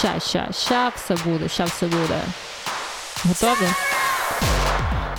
Ща, ща, ща все буде, ща все буде. Готові?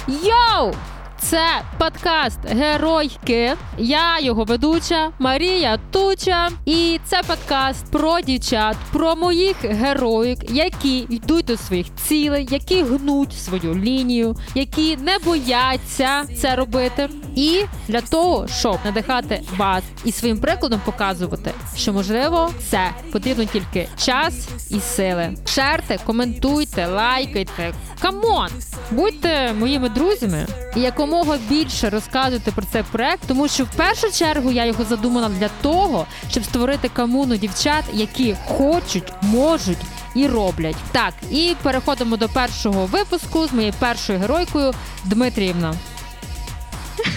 Йоу! Це подкаст Геройки. Я його ведуча Марія Туча. І це подкаст про дівчат, про моїх героїк, які йдуть до своїх цілей, які гнуть свою лінію, які не бояться це робити. І для того, щоб надихати вас і своїм прикладом показувати, що можливо це потрібно тільки час і сили. Шерте, коментуйте, лайкайте. Come on! Будьте моїми друзями і якомога більше розказуйте про цей проект, тому що в першу чергу я його задумала для того, щоб створити комуну дівчат, які хочуть, можуть. І роблять так, і переходимо до першого випуску з моєю першою геройкою Дмитріївна.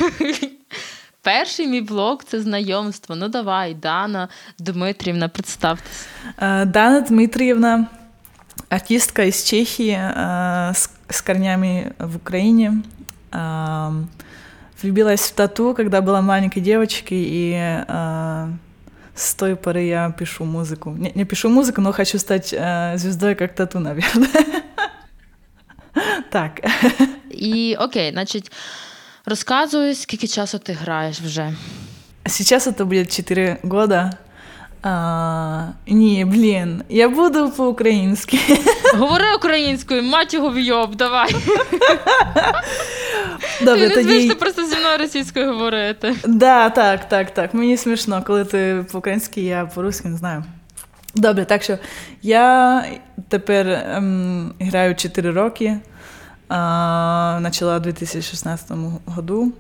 Перший мій блог це знайомство. Ну давай, Дана Дмитріївна, представтесь. Дана Дмитриевна, артистка из Чехии с, с корнями в Украине. Влюбилась в тату, когда была маленькой девочкой, и с той поры я пишу музыку. Не, не пишу музыку, но хочу стать звездой как тату, наверное. Так. І окей, значить, розказуй, скільки часу ти граєш вже. Сейчас это будет 4 года. А, не, блін, я буду по-українськи. Говори українською, мать його вйоб, давай. Добре, ти не тоді... просто зі мною російською говорити. Да, так, так, так. Мені смішно, коли ти по-українськи, я по-русски не знаю. Добре, так що я тепер ем, граю 4 роки. А, Почала у 2016 году.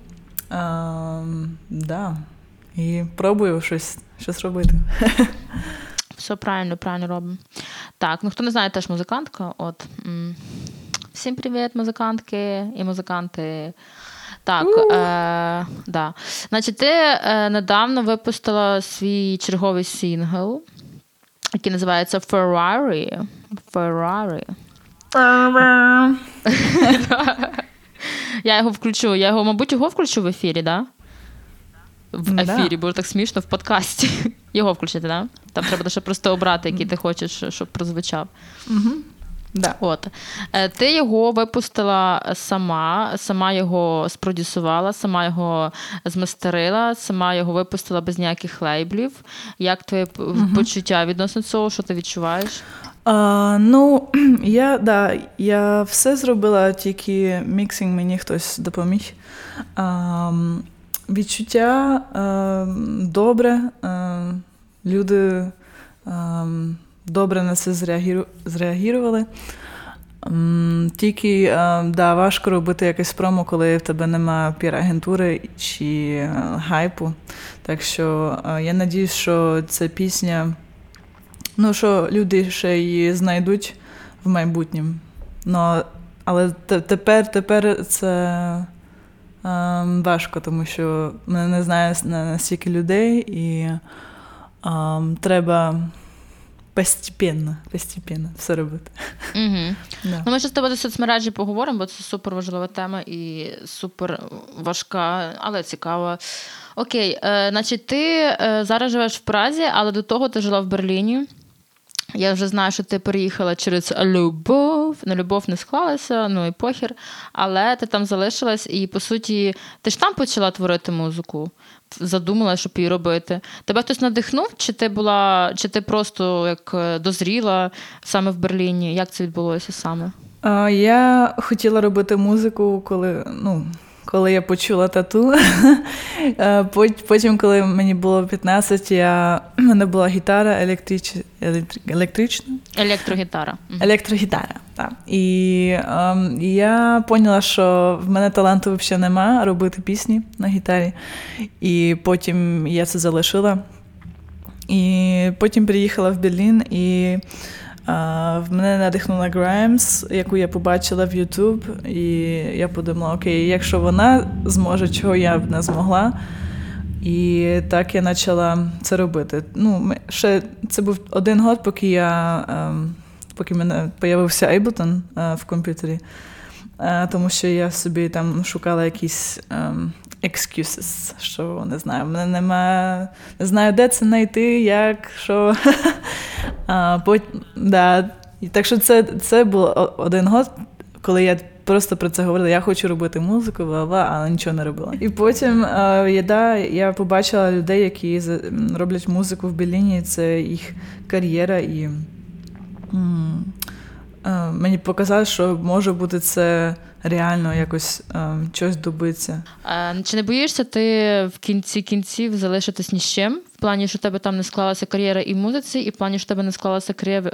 А, да. І пробую щось щось робити. Все правильно, правильно робимо. Так, ну хто не знає, теж музикантка. От. Всім привіт, музикантки і музиканти. Так, е, да. Значить, ти е, недавно випустила свій черговий сингл, який називається Ferrari. Ferrari. Я його включу. Я його, мабуть, його включу в ефірі, так? Да? В ефірі, бо так смішно в подкасті. Його включити, да? Там треба лише просто обрати, який ти хочеш, щоб прозвучав. Угу. Да. От. Ти його випустила сама, сама його спродюсувала, сама його змастерила, сама його випустила без ніяких лейблів. Як твоє угу. почуття відносно цього, що ти відчуваєш? А, Ну, я да, я все зробила, тільки міксинг мені хтось допоміг. А, Відчуття а, добре, а, люди а, добре на це зреагували. Тільки да, важко робити якесь промо, коли в тебе немає пір-агентури чи гайпу. Так що я надіюсь, що ця пісня. Ну, що люди ще її знайдуть в майбутньому. Ну, Але тепер тепер це е, важко, тому що мене не знає настільки людей, і е, треба постепенно постепенно все робити. Угу. Да. Ну, Ми ще з тобою до соцмережі поговоримо, бо це супер важлива тема і супер важка, але цікава. Окей, е, значить, ти е, зараз живеш в Празі, але до того ти жила в Берліні. Я вже знаю, що ти переїхала через любов. На любов не склалася, ну і похір. Але ти там залишилась, і по суті, ти ж там почала творити музику, задумала, щоб її робити. Тебе хтось надихнув, чи ти була, чи ти просто як е, дозріла саме в Берліні? Як це відбулося саме? Я хотіла робити музику, коли ну, коли я почула тату. Е, потім, коли мені було 15, я, в мене була гітара електрич, електрична. Електрогітара. Електрогітара, так. І ем, я поняла, що в мене таланту взагалі нема робити пісні на гітарі. І потім я це залишила. І потім приїхала в Берлін і. В мене надихнула Граймс, яку я побачила в YouTube, і я подумала, окей, якщо вона зможе, чого я б не змогла. І так я почала це робити. Ну, ще Це був один год, поки я ем, поки мене з'явився Ableton е, в комп'ютері, е, тому що я собі там шукала якісь ем, excuses, що не знаю, мене немає, не знаю, де це знайти, як, що. А, пот... да. Так що це це був один год, коли я просто про це говорила. Я хочу робити музику, бла-бла, але нічого не робила. І потім я, да, я побачила людей, які роблять музику в Беліні, це їх кар'єра і. Мені показалось, що може бути це реально якось чогось щось добитися. А, Чи не боїшся ти в кінці кінців залишитись ні з чим? Плані, що тебе там не склалася кар'єра і в музиці, і в плані, що тебе не склалася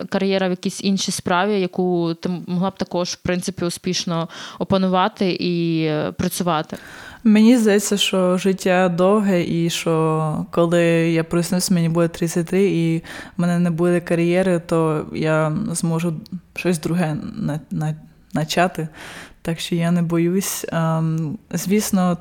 кар'єра в якійсь іншій справі, яку ти могла б також в принципі успішно опанувати і е, працювати? Мені здається, що життя довге, і що коли я проснусь, мені буде 33, і в мене не буде кар'єри, то я зможу щось друге начати. Так що я не боюсь. Ем, звісно,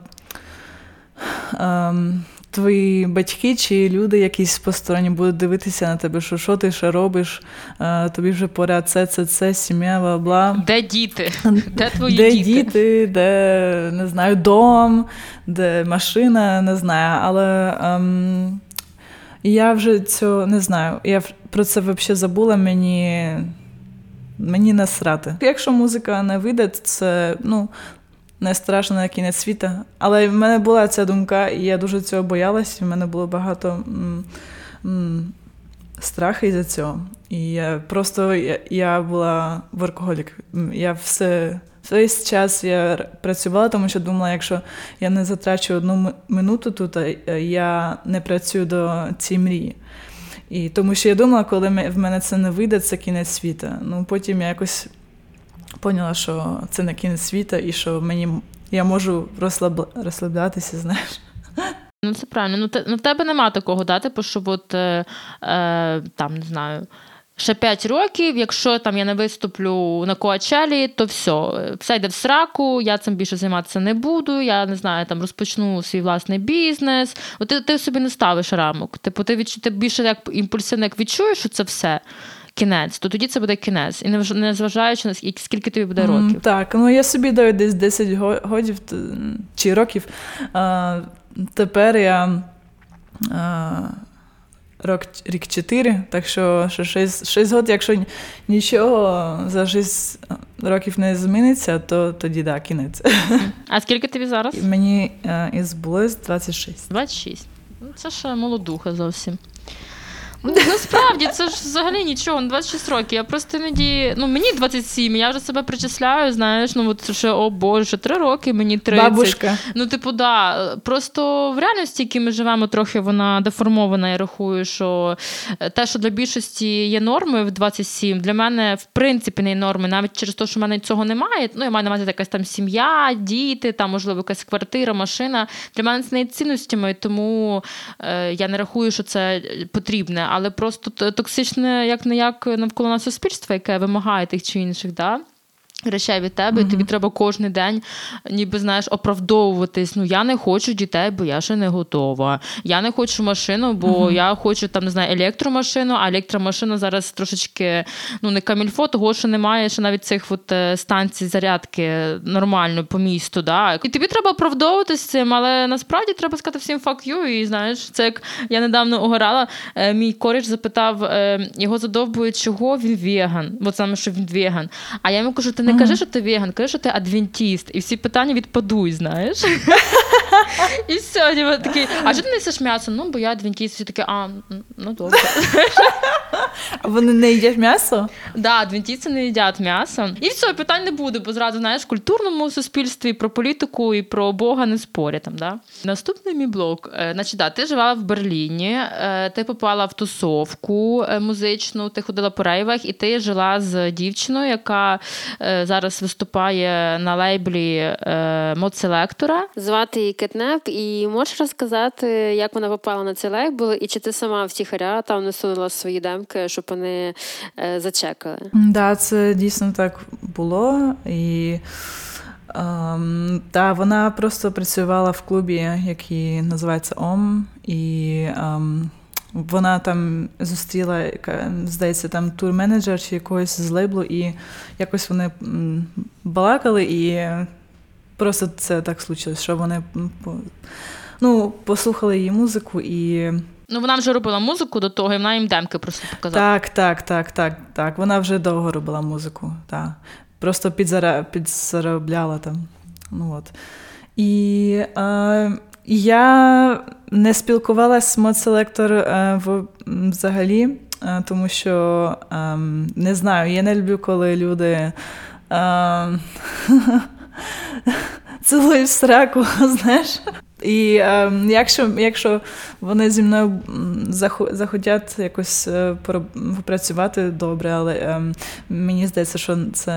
ем, твої батьки чи люди якісь посторонні будуть дивитися на тебе, що що ти ще робиш, е, тобі вже пора це, це, це, сім'я, бла бла. Де діти? Де твої де діти? діти, де не знаю, дом, де машина, не знаю. Але ем, я вже цього не знаю. Я про це взагалі забула. Мені мені насрати. Якщо музика не вийде, це ну, не страшно на кінець світу. Але в мене була ця думка, і я дуже цього боялась. В мене було багато м- м- страху із за цього. І я просто я, я була воркоголік. Я все. Весь час я працювала, тому що думала, якщо я не затрачу одну минуту тут, я не працюю до цієї мрії. І Тому що я думала, коли в мене це не вийде, це кінець світу. Ну потім я якось поняла, що це не кінець світу, і що мені я можу розслаб... розслаблятися, знаєш. Ну, це правильно. Ну, те, ну в тебе нема такого, да, типу, щоб от, е, е, там, не знаю ще 5 років, якщо там я не виступлю на коачелі, то все, все йде в сраку, я цим більше займатися не буду. Я не знаю, там розпочну свій власний бізнес. От ти, ти собі не ставиш рамок. Типу, ти відчу, ти більше як імпульсивно як відчуєш, що це все. Кінець, то тоді це буде кінець. І не зважаючи на скільки тобі буде років. Mm, так, ну я собі даю десь 10 годів чи років. А, Тепер я а, рок, рік 4, так що ще 6, 6 років, якщо нічого за 6 років не зміниться, то тоді да, кінець. А скільки тобі зараз? Мені е, із було 26. 26. Це ще молодуха зовсім. Ну, насправді це ж взагалі нічого, 26 років. Я просто іноді, ну мені 27, я вже себе причисляю, знаєш, ну от ще, о Боже, 3 роки, мені 30. Бабушка. Ну, типу, да. Просто в реальності, які ми живемо, трохи вона деформована. Я рахую, що е, те, що для більшості є нормою в 27, для мене в принципі не є нормою, навіть через те, що в мене цього немає. Ну, я маю на увазі якась там сім'я, діти, там, можливо, якась квартира, машина. Для мене це не є цінностями, тому е, я не рахую, що це потрібне але просто токсичне як не як навколо нас суспільство, яке вимагає тих чи інших. Да? Речей від тебе, mm-hmm. і тобі треба кожен день, ніби знаєш, оправдовуватись. Ну я не хочу дітей, бо я ще не готова. Я не хочу машину, бо mm-hmm. я хочу там не знаю електромашину, а електромашина зараз трошечки ну не камільфо, того що немає ще навіть цих от е, станцій зарядки нормально по місту. Да? І тобі треба оправдовуватись цим, але насправді треба сказати всім fuck you, І знаєш, це як я недавно угорала. Е, мій коріш запитав, е, його задовбує, чого він веган. Бо саме що він веган. А я йому кажу, ти не кажи, що ти веган, кажи, що ти адвентіст. І всі питання відпадуть, знаєш. І все, ніби такий, а що ти несеш м'ясо? Ну, бо я адвентіст. Всі такі, а, ну добре. А вони не їдять м'ясо? Так, да, адвентісти не їдять м'ясо. І все, питань не буде, бо зразу, знаєш, в культурному суспільстві про політику і про Бога не спорять там, да? Наступний мій блок. Е, значить, да, ти жила в Берліні, е, ти попала в тусовку е, музичну, ти ходила по рейвах, і ти жила з дівчиною, яка зараз виступає на лейблі мод-селектора. Звати її Кетнеп, і можеш розказати, як вона попала на цей лейбл, і чи ти сама втіхаря там не сунула свої демки, щоб вони е, зачекали? Так, да, це дійсно так було. І ем, та, вона просто працювала в клубі, який називається ОМ. і ем, вона там зустріла, здається, там тур-менеджер чи якогось з лейблу, і якось вони балакали, і просто це так случилось, що вони ну, послухали її музику, і Ну, вона вже робила музику до того, і вона їм демки просто показала. Так, так, так, так, так. Вона вже довго робила музику. Так. Просто підзара... підзаробляла там. Ну, от. І е, я не спілкувалася з Модселектор е, взагалі, е, тому що е, не знаю, я не люблю, коли люди. Е, цілують сраку, знаєш. І е, якщо якщо вони зі мною захотять якось е, попрацювати добре, але е, мені здається, що це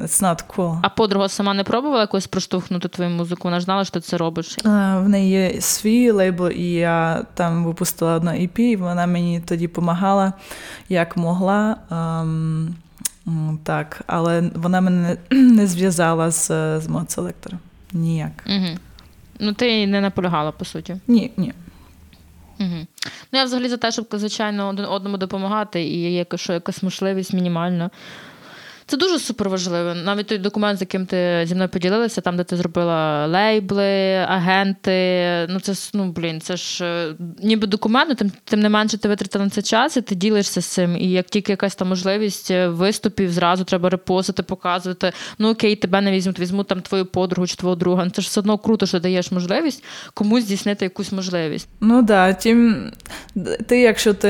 it's not cool. А подруга сама не пробувала якось проштовхнути твою музику? Вона ж знала, що ти це робиш? Е, в неї є свій лейбл, і я там випустила одну EP, і вона мені тоді допомагала, як могла. Ем, так, але вона мене не зв'язала з з мод-селектором. Ніяк. Угу. Ну, ти не наполягала, по суті. Ні, ні. Угу. Ну, я взагалі за те, щоб, звичайно, один одному допомагати, і є якась можливість мінімальна. Це дуже супер важливо. Навіть той документ, з яким ти зі мною поділилася, там, де ти зробила лейбли, агенти. Ну, це ну, блін, це ж е, ніби документ, тим тим не менше ти витратила на це час, і ти ділишся з цим. І як тільки якась там можливість е, виступів, зразу треба репостити, показувати. Ну окей, тебе не візьмуть, візьму там твою подругу чи твого друга. Ну, це ж все одно круто, що даєш можливість комусь здійснити якусь можливість. Ну да, тим ти, якщо ти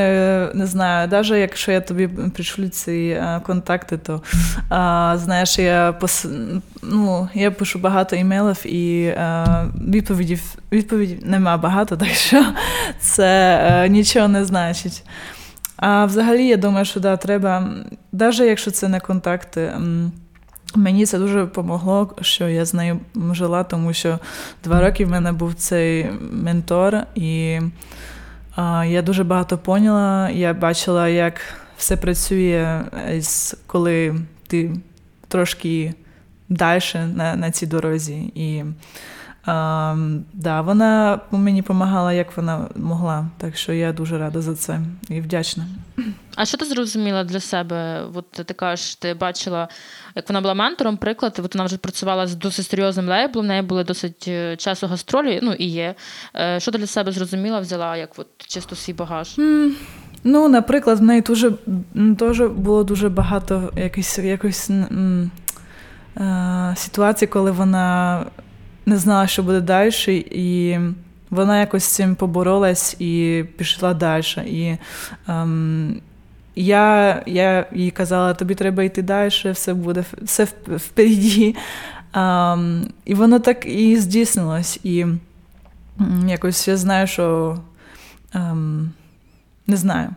не знаю, навіть якщо я тобі пришлю ці е, контакти, то а, Знаєш, я пос... ну, я пишу багато імейлів і а, відповідів відповідів нема багато, так що це а, нічого не значить. А взагалі, я думаю, що да, треба, навіть якщо це не контакти. Мені це дуже допомогло, що я з нею жила, тому що два роки в мене був цей ментор, і а, я дуже багато поняла. Я бачила, як все працює, коли ти трошки далі на на цій дорозі. І а, да, вона мені допомагала, як вона могла. Так що я дуже рада за це і вдячна. А що ти зрозуміла для себе? От ти кажеш, ти бачила, як вона була ментором, приклад, от вона вже працювала з досить серйозним лейблом, в неї були досить е, часу гастролі, ну і є. Е, що ти для себе зрозуміла, взяла як от чисто свій багаж? Mm. Ну, наприклад, в неї дуже, теж було дуже багато якось, якось м, е, ситуацій, коли вона не знала, що буде далі, і вона якось з цим поборолась і пішла далі. І ем, я я їй казала, тобі треба йти далі, все буде все впереді. Ем, і воно так і здійснилось. І якось я знаю, що. Ем, не знаю.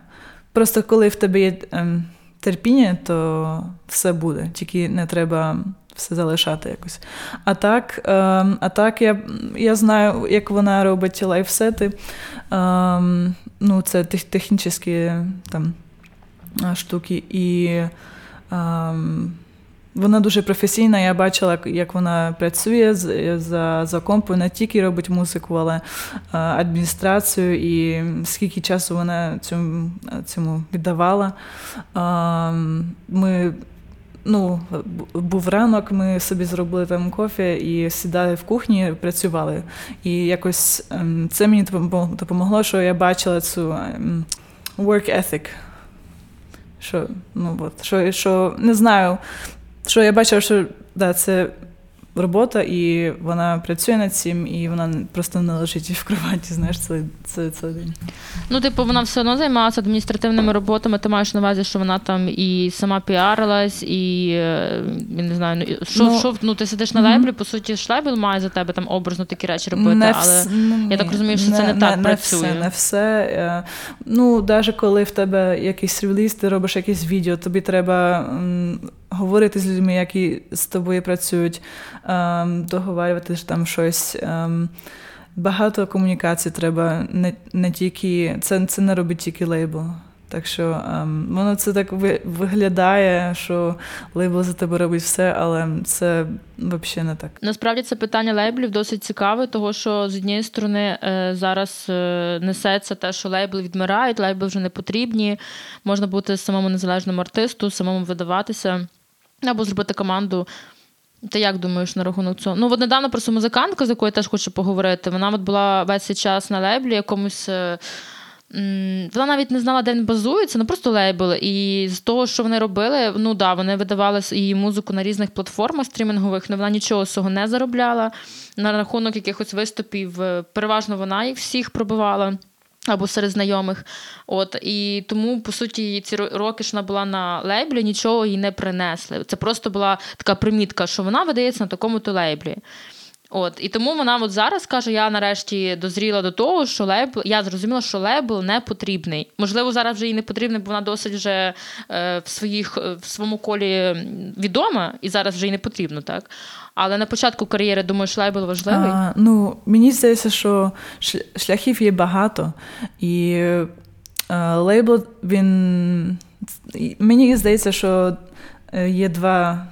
Просто коли в тебе є ем, терпіння, то все буде, тільки не треба все залишати якось. А так, ем, а так я я знаю, як вона робить лайфсети. Ем, ну, Це технічні там, штуки. І вона дуже професійна. Я бачила, як вона працює за за компою, не тільки робить музику, але е, адміністрацію і скільки часу вона цьому цьому віддавала. Ми ну, Був ранок, ми собі зробили там кофе і сідали в кухні, працювали. І якось ем, це мені допомогло, що я бачила цю ем, work ethic. Що ну, от, що, що не знаю, що я бачила, що да, це робота, і вона працює над цим, і вона просто не лежить в кроваті, знаєш, це це, це день. Ну, типу, вона все одно займалася адміністративними роботами. Ти маєш на увазі, що вона там і сама піарилась, і е, я не знаю, ну, що, ну, що ну, ти сидиш на лейблі, по суті, шлейбл має за тебе там образно такі речі робити, не але вс... ну, я так розумію, що не, це не, не так не працює. Все, не все. Е, ну, навіть коли в тебе якийсь реліз, ти робиш якесь відео, тобі треба говорити з людьми, які з тобою працюють, ем, договарювати там щось. Ем, багато комунікацій треба не не тільки це це не робить тільки лейбл. Так що ем, воно це так виглядає, що лейбл за тебе робить все, але це взагалі не так. Насправді це питання лейблів досить цікаве, тому що з однієї сторони е, зараз е, несеться те, що лейбли відмирають, лейбли вже не потрібні. Можна бути самому незалежному артисту, самому видаватися або зробити команду. Ти як думаєш на рахунок цього? Ну, от недавно просто музикантка, з якою я теж хочу поговорити, вона от була весь цей час на лейблі, якомусь. Е, вона навіть не знала, де він базується, ну просто лейбл. І з того, що вони робили, ну да, вони видавали її музику на різних платформах стрімінгових, але вона нічого з цього не заробляла. На рахунок якихось виступів, е, переважно вона їх всіх пробивала. Або серед знайомих. От І тому, по суті, ці роки, що вона була на лейблі, нічого їй не принесли. Це просто була така примітка, що вона видається на такому-то лейблі. От і тому вона от зараз каже: я нарешті дозріла до того, що лейбл, я зрозуміла, що лейбл не потрібний. Можливо, зараз вже їй не потрібний, бо вона досить вже е, в своїх е, в своєму колі відома, і зараз вже їй не потрібно, так. Але на початку кар'єри думаю, що лейбл важливий. А, Ну мені здається, що шляхів є багато, і е, лейбл він мені здається, що е, є два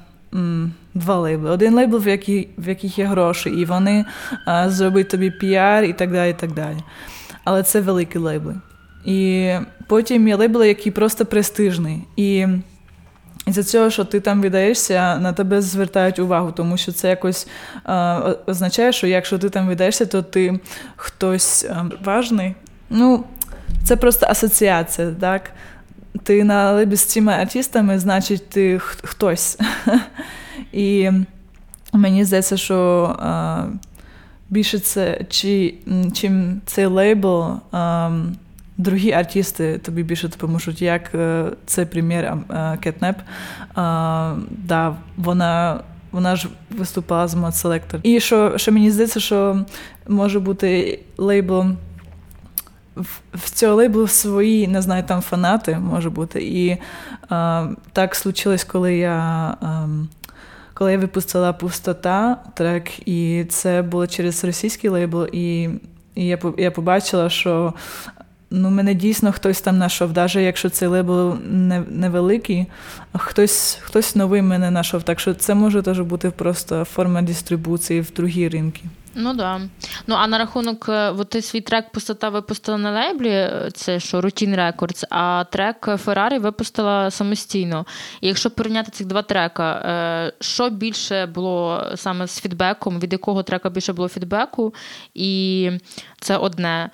два лейбли. Один лейбл, в яких, в яких є гроші, і вони а, зроблять тобі піар і так далі. і так далі. Але це великі лейбли. І потім є лейбли, які просто престижні. І із-за цього, що ти там віддаєшся, на тебе звертають увагу, тому що це якось а, означає, що якщо ти там віддаєшся, то ти хтось а, важний. Ну, це просто асоціація, так? Ти на лейбі з цими артистами, значить, ти хтось. І мені здається, що більше це чи, чим цей лейбл, другі артисти тобі більше допоможуть, як е, цей примір Кетнеп. Да, вона вона ж виступала з Selector. І що що мені здається, що може бути лейбл. В, цього лейблу свої, не знаю, там фанати може бути. І а, так случилось, коли я а, коли я випустила пустота трек, і це було через російський лейбл, і і я я побачила, що ну, мене дійсно хтось там знайшов, навіть якщо цей лейбл невеликий, хтось хтось новий мене знайшов. Так що це може теж бути просто форма дистрибуції в другі ринки. Ну да. Ну а на рахунок, е, от ти свій трек пустота випустила на лейблі, е, це що Routine Records, а трек Ferrari випустила самостійно. І якщо порівняти цих два трека, е, що більше було саме з фідбеком, від якого трека більше було фідбеку, і це одне.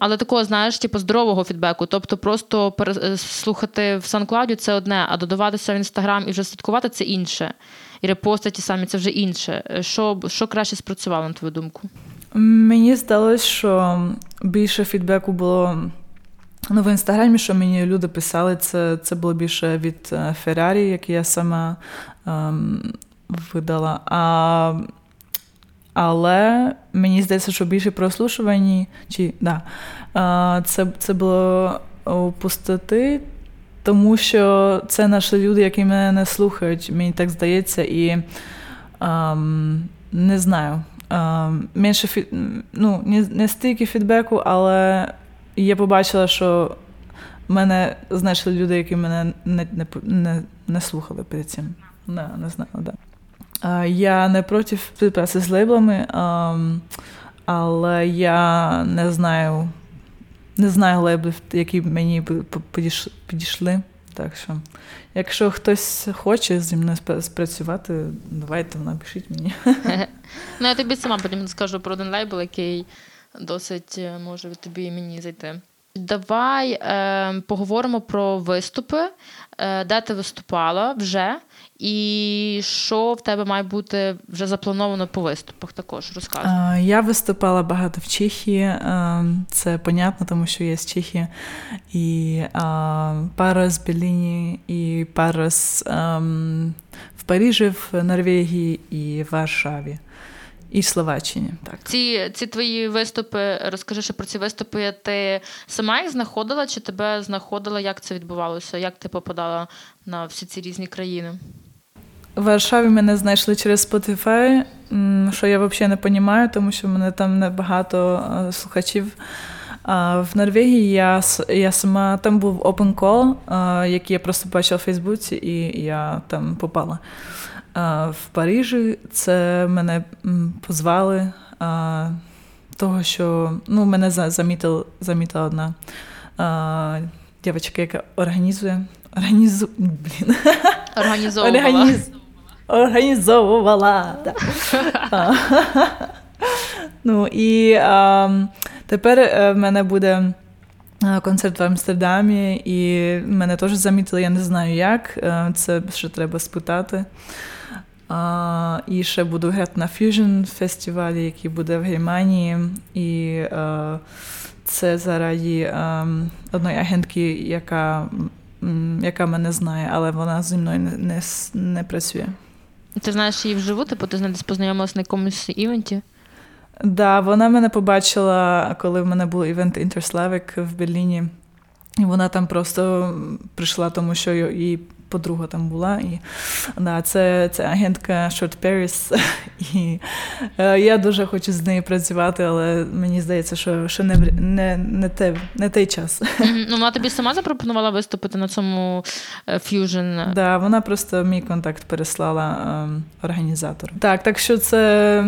Але такого, знаєш, типу здорового фідбеку. Тобто просто слухати в SoundCloud це одне, а додаватися в інстаграм і вже слідкувати це інше і репости ті самі це вже інше. Що що краще спрацювало, на твою думку? Мені здалося, що більше фідбеку було ну, в інстаграмі, що мені люди писали, це це було більше від Феррарі, як я сама ем, видала. А, Але мені здається, що більше прослушувані, чи да, це це було у пустоти, тому що це наші люди, які мене не слухають, мені так здається, і ем, не знаю. Ем, менше фі... ну, не, не стільки фідбеку, але я побачила, що мене знайшли люди, які мене не не, не, не слухали перед цим. Не, не знаю, да. Е, я не проти співпраці з лейблами, ем, але я не знаю не знаю лейблів, які мені підійшли. Так що, якщо хтось хоче зі мною спрацювати, давайте напишіть мені. Ну, я тобі сама потім скажу про один лейбл, який досить е, може тобі і мені зайти. Давай е, поговоримо про виступи, е, де ти виступала вже, і що в тебе має бути вже заплановано по виступах. Також розказуй. Я виступала багато в Чехії, це понятно, тому що я з Чехії. І пара з Берліні, і пара з ем, в Парижі, в Норвегії і в Варшаві. І в Словаччині, так. Ці ці твої виступи, розкажи ще про ці виступи. Ти сама їх знаходила, чи тебе знаходила? Як це відбувалося? Як ти попадала на всі ці різні країни? В Варшаві мене знайшли через Spotify, що я взагалі не розумію, тому що в мене там небагато слухачів. А в Норвегії я я сама там був open call, який я просто бачила в Фейсбуці, і я там попала. В Парижі це мене позвали, того, що ну, мене замітила, замітила одна дівчинка, яка організує. Організу... Блін. Організовувала. Організ... Організовувала. Ну і а, тепер е, в мене буде концерт в Амстердамі, і мене теж замітили, я не знаю як. Це ще треба спитати. А, І ще буду грати на Fusion фестивалі, який буде в Германії. І а, це заради а, одної агентки, яка яка мене знає, але вона зі мною не, не, не працює. Ти знаєш її вживу, типу ти десь познайомилась на якомусь івенті? Так, да, вона мене побачила, коли в мене був івент Інтерславик в Берліні. І вона там просто прийшла, тому що її подруга там була. І да, Це це агентка Short Paris. І е, я дуже хочу з нею працювати, але мені здається, що ще не не, не, те, не той час. Ну, Вона тобі сама запропонувала виступити на цьому Fusion? Так, да, вона просто мій контакт переслала е, організатору. Так, так що це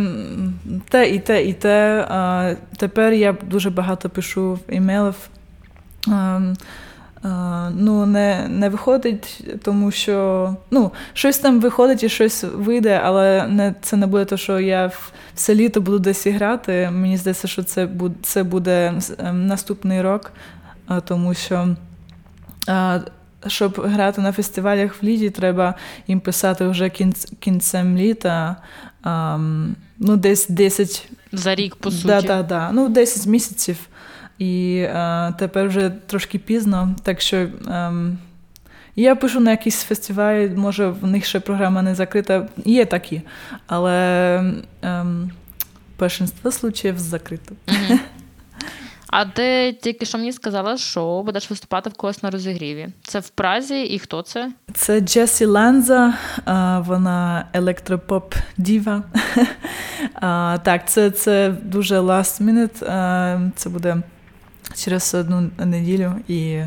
те і те, і те. Е, тепер я дуже багато пишу емейлів. Ем, ну, не не виходить, тому що ну, щось там виходить і щось вийде, але не, це не буде те, що я все літо буду десь грати. Мені здається, що це буде, це буде ем, наступний рок, тому що. Щоб грати на фестивалях в літі, треба їм писати вже кінць, кінцем літа. Um, ну, десь 10... За рік, по суті. Да, да, да. Ну, 10 місяців. І е, тепер вже трошки пізно. Так що е, я пишу на якийсь фестивалі, може в них ще програма не закрита. Є такі, але е, першинство случаїв закрито. А ти тільки що мені сказала, що будеш виступати в когось на розігріві. Це в Празі, і хто це? Це Джесі Ланза, вона електропоп діва. Так, це це дуже last minute. Це буде через одну неділю. І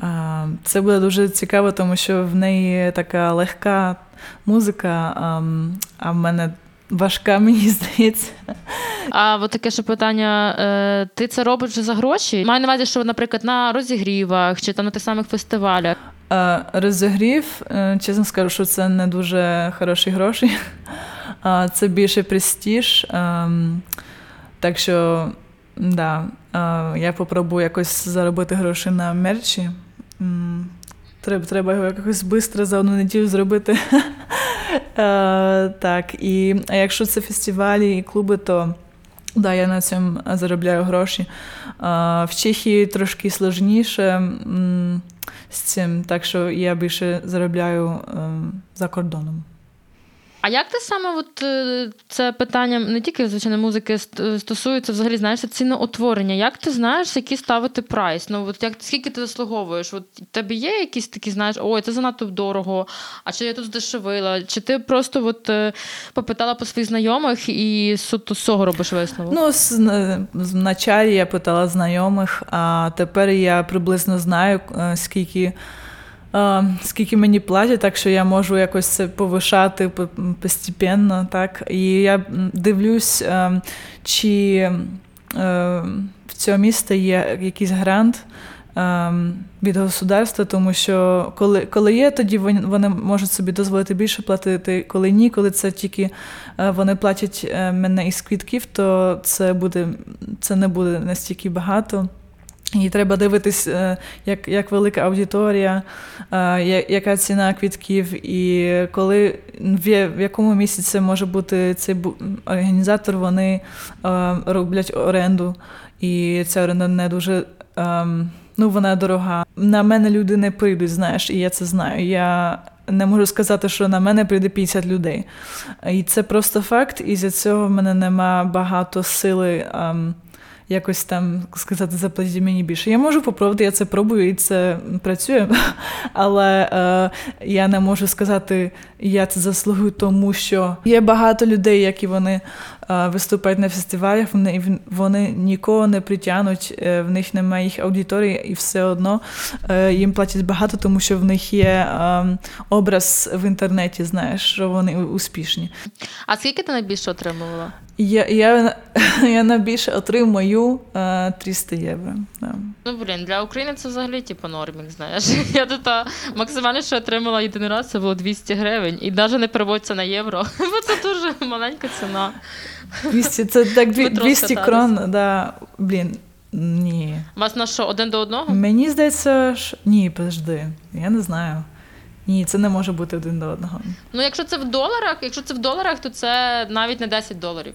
а, це буде дуже цікаво, тому що в неї така легка музика, а, а в мене важка, мені здається. А от таке ще питання: е, ти це робиш за гроші? Маю на увазі, що, наприклад, на розігрівах чи там на тих самих фестивалях. Розігрів, е, чесно скажу, що це не дуже хороші гроші, це більше престіж. Ем, так що Да. Я попробую якось заробити гроші на мерчі. Треба треба його якось швидко за одну неділю зробити. Так, і а якщо це фестивалі і клуби, то да, я на цьому заробляю гроші. В Чехії трошки сложніше з цим, так що я більше заробляю за кордоном. А як ти саме от е, це питання не тільки звичайно музики стосується взагалі знаєш ціноутворення? Як ти знаєш, який ставити прайс? Ну от як скільки ти заслуговуєш? От тебе є якісь такі, знаєш, ой, це занадто дорого, а чи я тут здешевила? Чи ти просто от е, попитала по своїх знайомих і суто з цього робиш висновок? Ну, з, з началі я питала знайомих, а тепер я приблизно знаю, е, скільки скільки мені платять, так що я можу якось це повишати постепенно. Так? І я дивлюсь, чи е, в цьому місті є якийсь грант. Від государства, тому що коли коли є, тоді вони можуть собі дозволити більше платити. Коли ні, коли це тільки е, вони платять е, мене із квітків, то це буде це не буде настільки багато. І треба дивитись, е, як як велика аудиторія, е, яка ціна квітків, і коли в якому місяці може бути цей організатор, вони е, роблять оренду, і ця оренда не дуже ем, ну, вона дорога. На мене люди не прийдуть, знаєш, і я це знаю. Я не можу сказати, що на мене прийде 50 людей. І це просто факт, і за цього в мене нема багато сили. Якось там сказати, заплатіть мені більше. Я можу попробувати, я це пробую і це працює, але е, я не можу сказати, я це заслугую, тому що є багато людей, які вони е, виступають на фестивалях, вони вони нікого не притягнуть, е, в них немає їх аудиторії, і все одно е, їм платять багато, тому що в них є е, образ в інтернеті, знаєш, що вони успішні. А скільки ти найбільше отримувала? Я я, я найбільше отримую 300 євро. Да. Ну, блін, для України це взагалі типу, нормік, знаєш. Я тут максимально, що отримала єдиний раз, це було 200 гривень. І навіть не переводиться на євро. Бо це дуже маленька ціна. 200, Це так 200 крон, да, блін. Ні. У вас на що, один до одного? Мені здається, що ні, подожди, я не знаю. Ні, це не може бути один до одного. Ну, якщо це в доларах, якщо це в доларах, то це навіть не 10 доларів.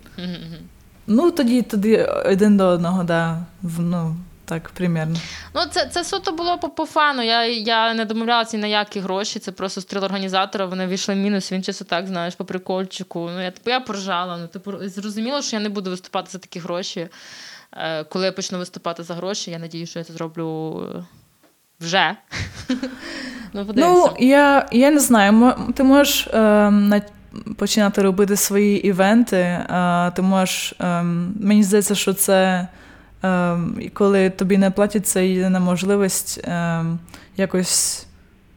Ну, тоді тоді один до одного, да. В- Ну, так, примерно. Ну, це, це суто було по, по фану. Я, я не домовлялася ні на які гроші. Це просто стріл організатора. Вони вийшли в мінус. Він чисто так, знаєш, по прикольчику. Ну, я, типу, я поржала. Ну, типу, зрозуміло, що я не буду виступати за такі гроші. Е, коли я почну виступати за гроші, я надію, що я це зроблю е, вже. ну. Ну, я, я не знаю, ти можеш на- починати робити свої івенти. Е, ти можеш, ем, мені здається, що це і коли тобі не платять, це єдина можливість ем, якось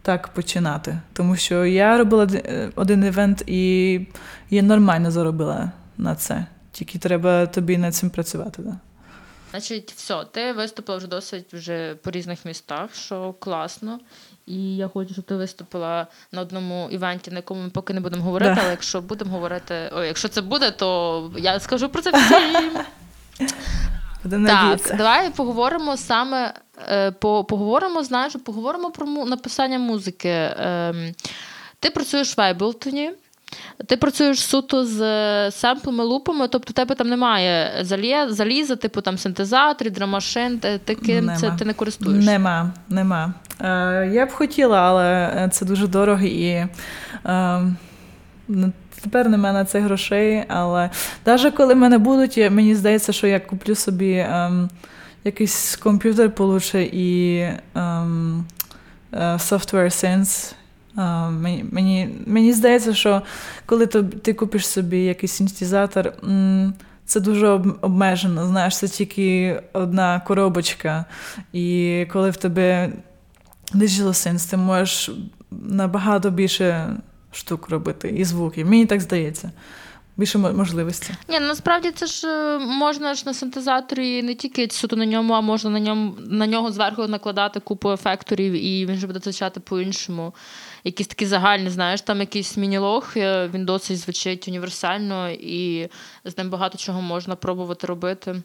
так починати. Тому що я робила е, один івент і я нормально заробила на це. Тільки треба тобі над цим працювати. Да. Значить, все, ти виступила вже досить вже по різних містах, що класно. І я хочу, щоб ти виступила на одному івенті, на якому ми поки не будемо говорити, Да. але якщо будемо говорити, ой, якщо це буде, то я скажу про це всім. Будемо Так, надіятися. давай поговоримо саме е, по, поговоримо, знаєш, поговоримо про написання музики. Ем, ти працюєш в Ableton, ти працюєш суто з е, семплами, лупами, тобто тебе там немає залє- заліза, типу там синтезаторів, драмашин, таким це ти не користуєшся. Нема, нема. Е, я б хотіла, але це дуже дорого і е, тепер нема на це грошей. Але навіть коли мене будуть, мені здається, що я куплю собі ем, якийсь комп'ютер получше і ем, е, software sense. Е, мені, мені, здається, що коли то, ти купиш собі якийсь синтезатор, це дуже обмежено. Знаєш, це тільки одна коробочка. І коли в тебе Digital Sense, ти можеш набагато більше штук робити і звуків. Мені так здається. Більше мо- можливостей. Ні, ну, насправді це ж е, можна ж на синтезаторі не тільки суто на ньому, а можна на ньому на нього зверху накладати купу ефекторів, і він же буде звучати по-іншому. Якісь такі загальні, знаєш, там якийсь мінілог, е, він досить звучить універсально, і з ним багато чого можна пробувати робити.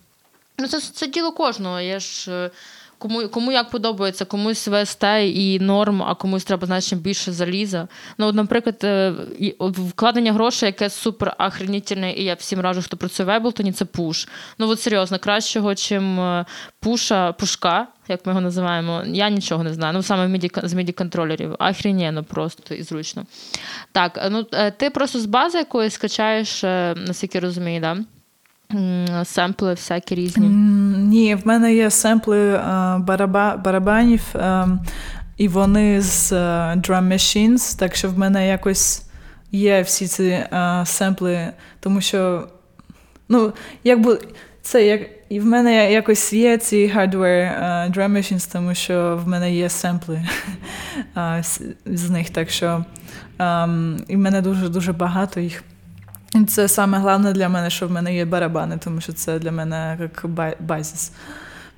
Ну, це, це діло кожного. Я ж е, кому, кому як подобається, комусь ВСТ і норм, а комусь треба значно більше заліза. Ну, от, наприклад, е, вкладення грошей, яке супер охренітельне, і я всім раджу, хто працює в Еблтоні, це пуш. Ну от серйозно, кращого, чим е, пуша, пушка, як ми його називаємо, я нічого не знаю. Ну, саме з міді-контролерів. Охрененно просто і зручно. Так, е, ну ти просто з бази якоїсь скачаєш, наскільки розумію, да? Семпли всякі різні. Ні, в мене є семпли е, бараба, барабанів, е, і вони з е, drum machines, так що в мене якось є всі ці семпли, тому що ну, якби це як. І в мене якось є ці hardware uh, drum machines, тому що в мене є семпли з, них. Так що um, і в мене дуже-дуже багато їх. І це саме головне для мене, що в мене є барабани, тому що це для мене як базис.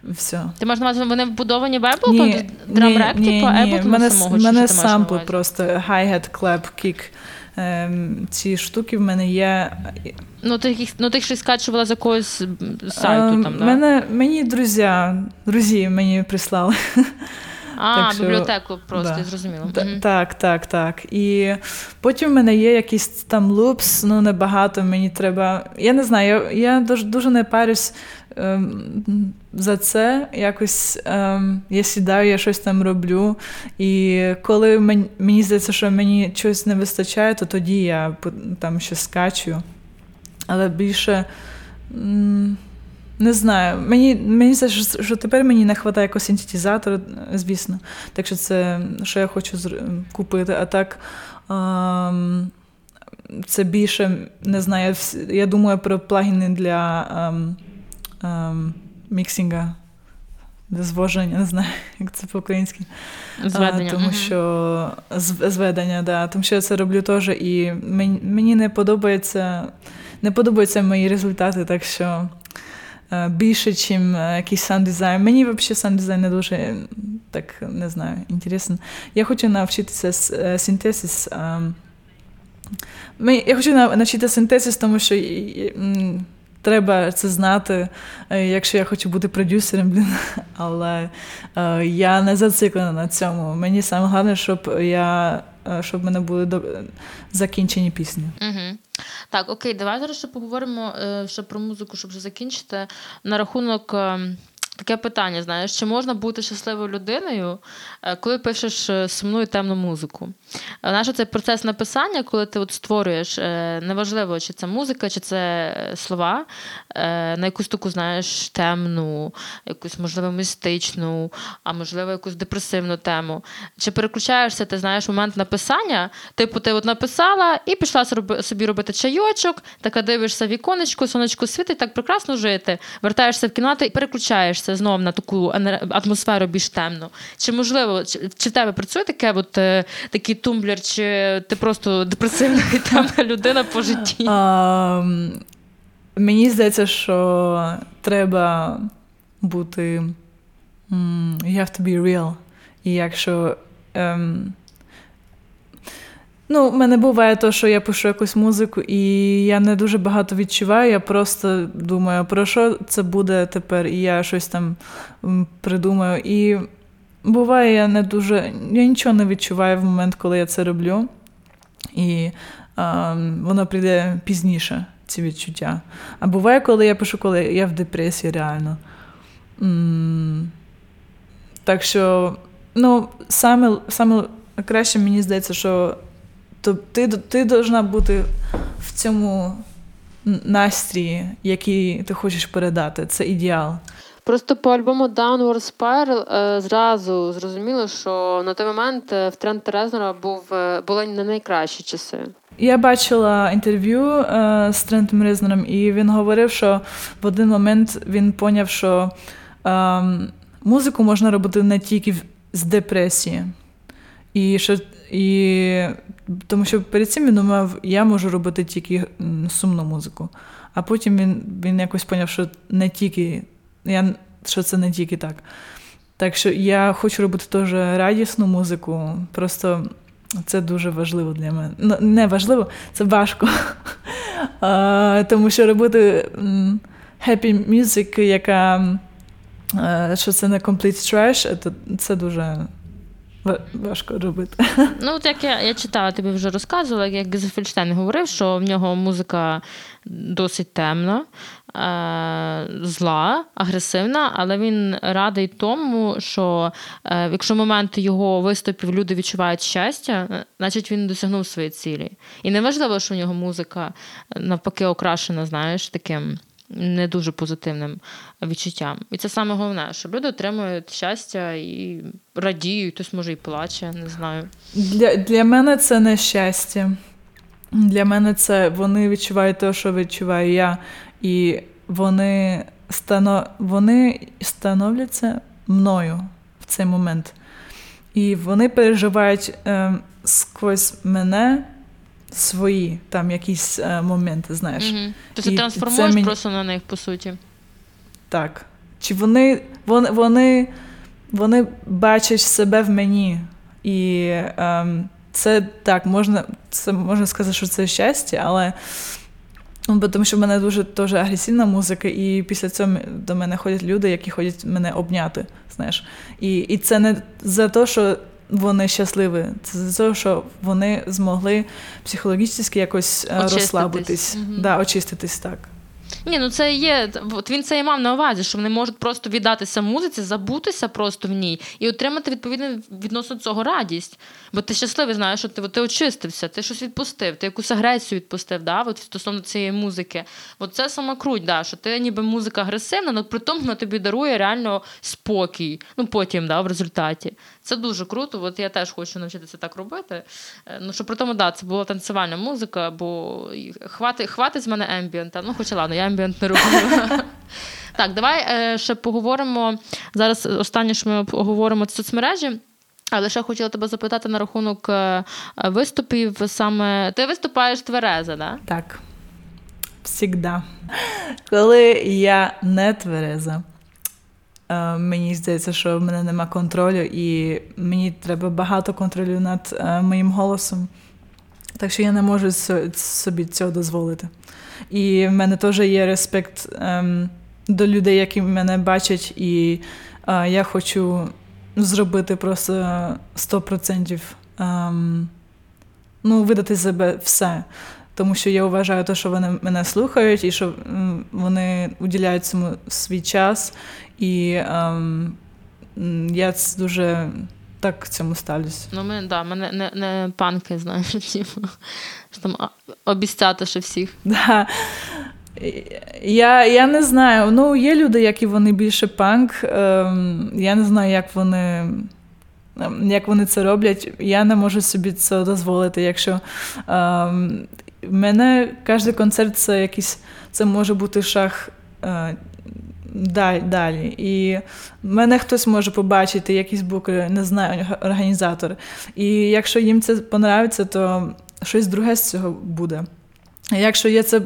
Все. Ти маєш на увазі, вони вбудовані в Ableton? Драмрек, типу, ні, Ableton в мене, самого? мене сампли просто hi-hat, clap, kick. Ем, ці штуки в мене є. Ну, ти їх, ну, ти щось скачувала з якогось сайту Ем, там, да? мене, мені друзі, друзі мені прислали. А, так що- бібліотеку просто, да. зрозуміло. Та- Мгм. Так, так, так. І потім в мене є якісь там лупс, ну небагато. Мені треба. Я не знаю, я, я дуже, дуже не парюсь ем, за це. Якось ем, я сідаю, я щось там роблю. І коли мені, мені здається, що мені щось не вистачає, то тоді я там щось скачую. Але більше. м, Не знаю, мені мені здається, що, що тепер мені не вистачає якогось синтезатора, звісно. Так що це що я хочу зр- купити. А так ем, це більше не знаю. Я, думаю про плагіни для ем, ем, міксінга, для звоження, не знаю, як це по-українськи. Зведення. А, тому що зведення, да. Тому що я це роблю теж, і мені, мені не подобається, не подобаються мої результати, так що більше, ніж якийсь саунд-дизайн. Мені взагалі саунд-дизайн не дуже е, так не знаю, інтересно. Я хочу навчитися е, синтезис. Я хочу нав- навчити синтезис, тому що треба це знати, е, якщо я хочу бути продюсером, блін. Але е, я не зациклена на цьому. Мені саме головне, щоб я е, щоб в мене були закінчені пісні. Угу. Так, окей, давай зараз ще поговоримо е, ще про музику, щоб вже закінчити на рахунок. Таке питання, знаєш, чи можна бути щасливою людиною, е, коли пишеш е, сумну і темну музику? Е, наш цей процес написання, коли ти от створюєш, неважливо, чи це музика, чи це слова, на якусь таку, знаєш, темну, якусь, можливо, містичну, а можливо, якусь депресивну тему. Чи переключаєшся, ти знаєш момент написання? Типу, ти от написала і пішла собі робити чайочок, така дивишся віконечко, сонечко світить, так прекрасно жити, вертаєшся в кімнату і переключаєшся переводишся знов на таку атмосферу більш темну. Чи можливо, чи, в тебе працює таке, от, е, такий тумблер, чи ти просто депресивна і темна людина по житті? А, мені здається, що треба бути. You have to be real. І якщо. Um, Ну, в мене буває те, що я пишу якусь музику, і я не дуже багато відчуваю. Я просто думаю, про що це буде тепер, і я щось там придумаю. І буває, я не дуже. Я нічого не відчуваю в момент, коли я це роблю. І а, воно прийде пізніше, ці відчуття. А буває, коли я пишу, коли я в депресії реально. М- так що, ну, саме, саме краще мені здається, що то ти ти должна бути в цьому настрії, який ти хочеш передати. Це ідеал. Просто по альбому Downward Spiral е, зразу зрозуміло, що на той момент е, в тренд Резнера був е, були не найкращі часи. Я бачила інтерв'ю з Трентом Резнером, і він говорив, що в один момент він поняв, що е, музику можна робити не тільки з депресії. І що і тому що перед цим він думав, я можу робити тільки сумну музику. А потім він він якось поняв, що не тільки, я, що це не тільки так. Так що я хочу робити теж радісну музику. Просто це дуже важливо для мене. Ну, Не важливо, це важко. а, Тому що робити happy music, яка що це не complete trash, це дуже важко робити. Ну, от як я я читала, тобі вже розказувала, як Гезефельштейн говорив, що в нього музика досить темна, е, зла, агресивна, але він радий тому, що е, якщо в момент його виступів люди відчувають щастя, е, значить він досягнув своєї цілі. І не важливо, що в нього музика навпаки окрашена, знаєш, таким не дуже позитивним відчуттям. І це саме головне, що люди отримують щастя і радіють, хтось може і плаче, не знаю. Для, Для мене це не щастя. Для мене це вони відчувають те, що відчуваю я, і вони стано, вони становляться мною в цей момент. І вони переживають е, сквозь мене свої там якісь е, моменти, знаєш. Угу. Тобто ти трансформуєш мені... просто на них, по суті. Так. Чи вони вони, вони, вони бачать себе в мені. І е, це так, можна це можна сказати, що це щастя, але ну, тому що в мене дуже теж агресивна музика, і після цього до мене ходять люди, які ходять мене обняти. знаєш. І і це не за те, що вони щасливі. Це за те, що вони змогли психологічно якось е, очиститись. розслабитись, угу. да, очиститись так. Ні, ну це є. От він це і мав на увазі, що вони можуть просто віддатися музиці, забутися просто в ній і отримати відповідно відносно цього радість. Бо ти щасливий знаєш, що ти ти очистився, ти щось відпустив, ти якусь агресію відпустив, да, от стосовно цієї музики. От це сама круть, да, що ти ніби музика агресивна, але при тому вона тобі дарує реально спокій. Ну потім, да, в результаті. Це дуже круто. От я теж хочу навчитися так робити. Е, ну що при тому, да, це була танцювальна музика, бо хватить хвати з мене ембієнта. Ну, хоча ладно, я ембієнт не роблю. Так, давай е, ще поговоримо. Зараз останнє, що ми обговоримо це соцмережі. Але ще хотіла тебе запитати на рахунок е, виступів. Саме ти виступаєш твереза, да? Так. Всігда. Коли я не твереза, мені здається, що в мене нема контролю, і мені треба багато контролю над моїм голосом. Так що я не можу собі цього дозволити. І в мене теж є респект ем, до людей, які мене бачать, і е, я хочу зробити просто 100%. Ем, ну, видати себе все. Тому що я вважаю, те, що вони мене слухають, і що вони уділяють цьому свій час. І ем, я дуже так цьому ставлюсь. Ну, ми да, ми не, не, не панки, знаєш, типу, що там обіцяти що всіх. Да. Я я не знаю. Ну, є люди, які вони більше панк. Ем, Я не знаю, як вони ем, як вони це роблять. Я не можу собі це дозволити. Якщо ем, мене кожен концерт це якийсь, це може бути шах. Е, далі. І мене хтось може побачити, якийсь букер, не знаю, організатор. І якщо їм це понравиться, то щось друге з цього буде. Якщо я це,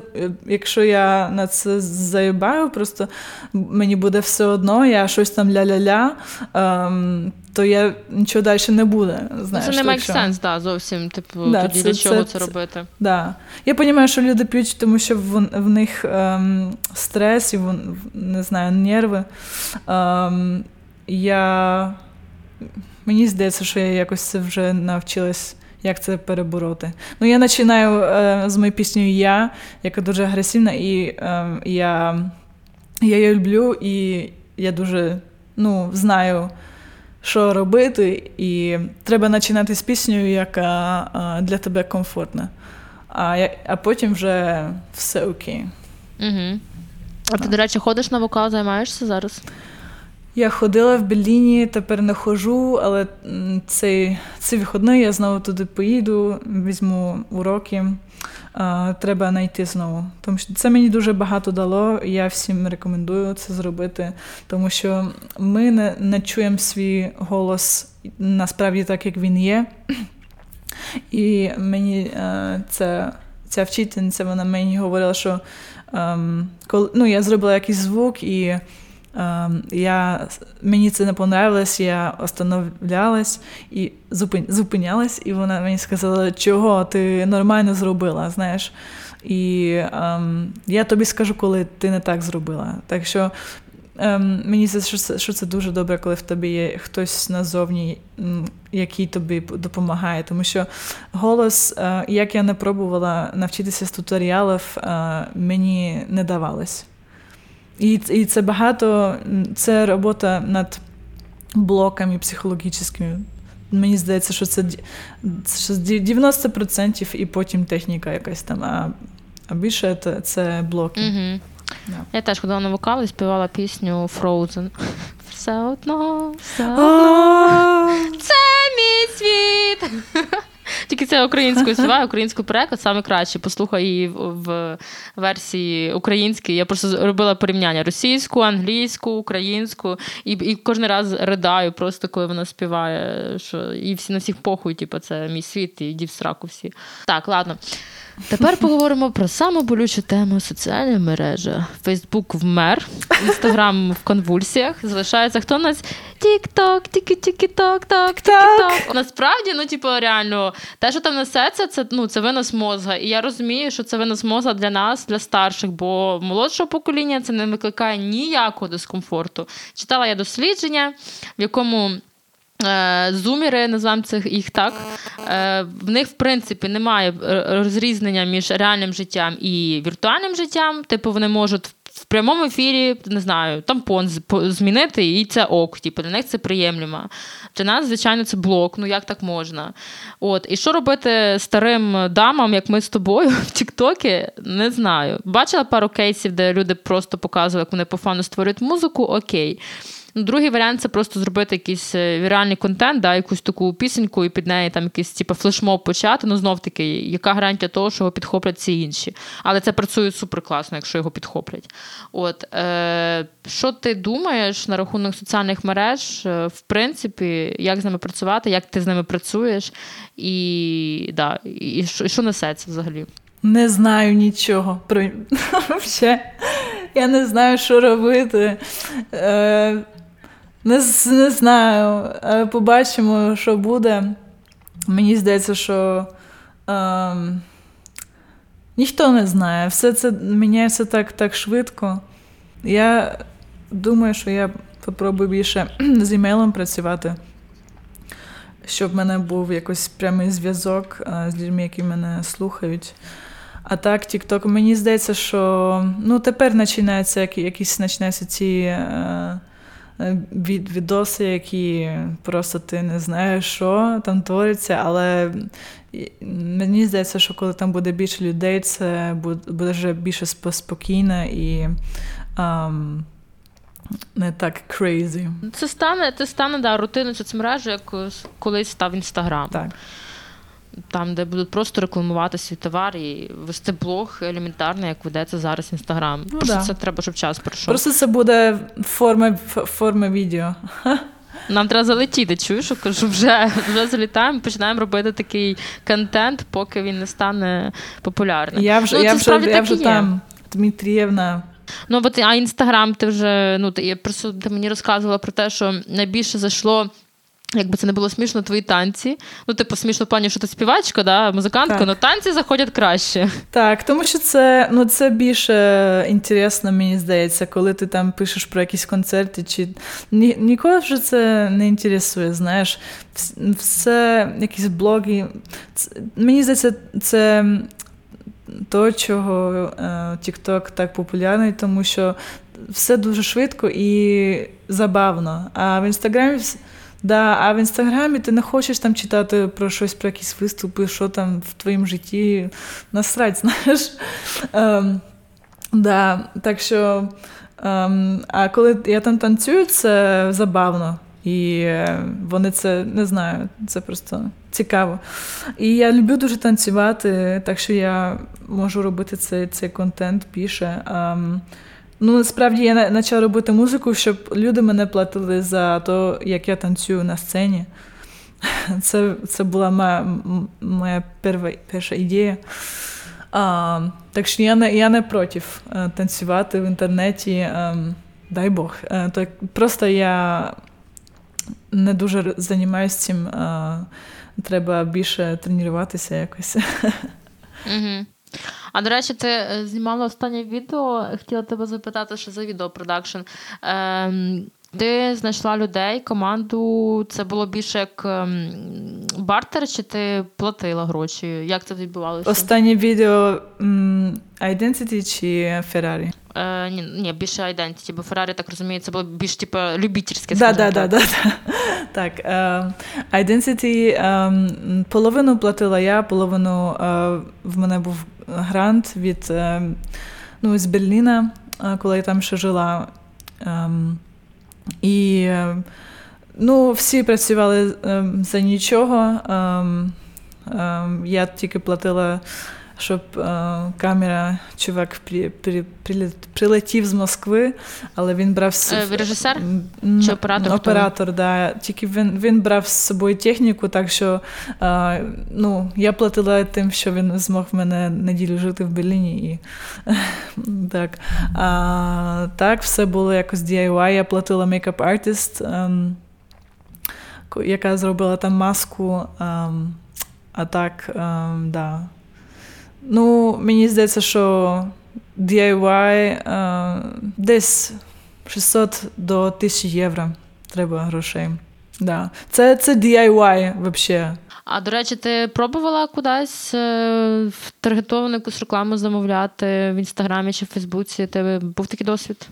якщо я на це заїбаю, просто мені буде все одно, я щось там ля-ля-ля, ем, то я нічого далі не буде. Знаєш, Це не має сенс, да, зовсім. Типу, да, тоді це, для чого це, це робити? Да. Я розумію, що люди п'ють, тому що в, в них ем, стрес і не знаю, нерви. Ем, я... Мені здається, що я якось це вже навчилась як це перебороти. Ну, я починаю е, з моєю піснею Я, яка дуже агресивна, і е, я я її люблю, і я дуже ну, знаю, що робити, і треба починати з піснею, яка е, для тебе комфортна. А а потім вже все окей. Угу. А ти, до речі, ходиш на вокал, займаєшся зараз? Я ходила в Берліні, тепер не хожу, але цей цей вихідний я знову туди поїду, візьму уроки. А, Треба знайти знову. Тому що це мені дуже багато дало. Я всім рекомендую це зробити, тому що ми не, не чуємо свій голос насправді так, як він є. І мені це, ця вчительниця вона мені говорила, що ем, коли ну, я зробила якийсь звук і. Ем, я, Мені це не понравилось, я остановлялась і зупин, зупинялась, і вона мені сказала, чого ти нормально зробила, знаєш. І ем, я тобі скажу, коли ти не так зробила. Так що ем, мені здається, що це, дуже добре, коли в тобі є хтось назовні, який тобі допомагає. Тому що голос, е, як я не пробувала навчитися з туторіалів, е, мені не давалось. І і це багато, це робота над блоками психологічними. Мені здається, що це 90% і потім техніка якась там, а а більше це, це блоки. Угу. Да. Я теж ходила на вокал і співала пісню Frozen. Все одно, все одно. Це мій світ. Тільки це українською співаю, українську переклад саме краще. Послухай її в версії українській. Я просто робила порівняння російську, англійську, українську, і і кожен раз ридаю, просто коли вона співає, що і всі на всіх похуй, типу, це мій світ, і дів сраку всі. Так, ладно. Тепер поговоримо про саму болючу тему соціальної мережі. Фейсбук вмер, інстаграм в конвульсіях. Залишається хто у нас? Тік-ток, тікі-тік-ток, ток, тік-ток. Насправді, ну, типу, реально, те, що там несеться, це ну, це вынос мозга. І я розумію, що це вынос мозга для нас, для старших, бо молодшого покоління це не викликає ніякого дискомфорту. Читала я дослідження, в якому. Е, зуміри, називаємо це їх так. Е, в них, в принципі, немає розрізнення між реальним життям і віртуальним життям. Типу, вони можуть в прямому ефірі, не знаю, тампон змінити, і це ок. Типу, для них це приємлемо. Для нас, звичайно, це блок. Ну як так можна? От, І що робити старим дамам, як ми з тобою в Тіктокі, не знаю. Бачила пару кейсів, де люди просто показували, як вони по фану створюють музику, окей. Ну, Другий варіант це просто зробити якийсь е, віральний контент, да, якусь таку пісеньку і під неї там якийсь типу, флешмоб почати. Ну, знов таки, яка гарантія того, що його підхоплять ці інші. Але це працює супер класно, якщо його підхоплять. От, е, Що ти думаєш на рахунок соціальних мереж, е, в принципі, як з ними працювати, як ти з ними працюєш, і да, і що, і що несеться взагалі? Не знаю нічого про Я не знаю, що робити. Е, не, не знаю. Побачимо, що буде. Мені здається, що Ем, ніхто не знає. Все це міняється так, так швидко. Я думаю, що я попробую більше з імейлом працювати, щоб в мене був якийсь прямий зв'язок е, з людьми, які мене слухають. А так, TikTok, мені здається, що ну, тепер починаються якісь починаються ці е, е, від, відоси, які просто ти не знаєш, що там твориться, але мені здається, що коли там буде більше людей, це буде вже більше спокійно і. Um, не так crazy. Це стане це стане да, рутиною соцмережі, як колись став інстаграм. Так. Там, де будуть просто рекламувати свій товар і вести блог елементарно, як ведеться зараз інстаграм. Ну, просто да. це треба, щоб час пройшов. Просто це буде форма форма відео. Нам треба залетіти, чуєш, кажу, вже вже залітаємо, починаємо робити такий контент, поки він не стане популярним. Я вже ну, я вже, я вже там, Дмитрієвна. Ну, от, а інстаграм ти вже ну ти, я просто ти мені розказувала про те, що найбільше зайшло. Якби це не було смішно, твої танці. Ну, типу, смішно в плані, що ти співачка, да, музикантка, але танці заходять краще. Так, тому що це ну, це більше інтересно, мені здається, коли ти там пишеш про якісь концерти, чи Ні, ніколи вже це не інтересує, знаєш. Все, якісь блоги. Це, мені здається, це то, чого е, TikTok так популярний, тому що все дуже швидко і забавно. А в інстаграмі. Да, А в інстаграмі ти не хочеш там читати про щось, про якісь виступи, що там в твоєму житті насрать, знаєш. Ем, да, Так що, ем, а коли я там танцюю, це забавно. І е, вони це не знаю, це просто цікаво. І я люблю дуже танцювати, так що я можу робити цей цей контент більше. Um, ну, насправді я почала робити музику, щоб люди мене платили за те, як я танцюю на сцені. Це це була моя моя перва, перша ідея. А, Так що я не я не проти е, танцювати в інтернеті. А, ем, дай Бог. А, так, Просто я не дуже займаюся цим. А, треба більше тренуватися якось. Угу. А до речі, ти е, знімала останнє відео. Хотіла тебе запитати, що за відеопродакшн. Ем, ти знайшла людей, команду. Це було більше як ем, бартер, чи ти платила гроші? Як це відбувалося? Останнє відео Identity чи Ferrari? Е, Ні, ні, більше Identity, бо Ferrari, так розумію, це було більш типу, любительське. Да, да, да, да, Так. Uh, Identity um, половину платила я, половину uh, в мене був грант від uh, ну, з Берліна, коли я там ще жила. Um, і ну, всі працювали um, за нічого. Um, я тільки платила щоб е, камера, чувак при, при, при, прилетів з Москви, але він брав з е, режисер чи оператор? Оператор, да. Тільки він він брав з собою техніку, так що е, ну, я платила тим, що він змог в мене неділю жити в Берліні. І, так. А, так, все було якось DIY. Я платила make-up artist, ем, яка зробила там маску. Ем, а так, ем, да. Ну, мені здається, що DIY е, десь 600 до 1000 євро треба грошей. Да. Це це DIY взагалі. А до речі, ти пробувала кудись е, в таргетовану якусь рекламу замовляти в інстаграмі чи в Фейсбуці? Тебе був такий досвід?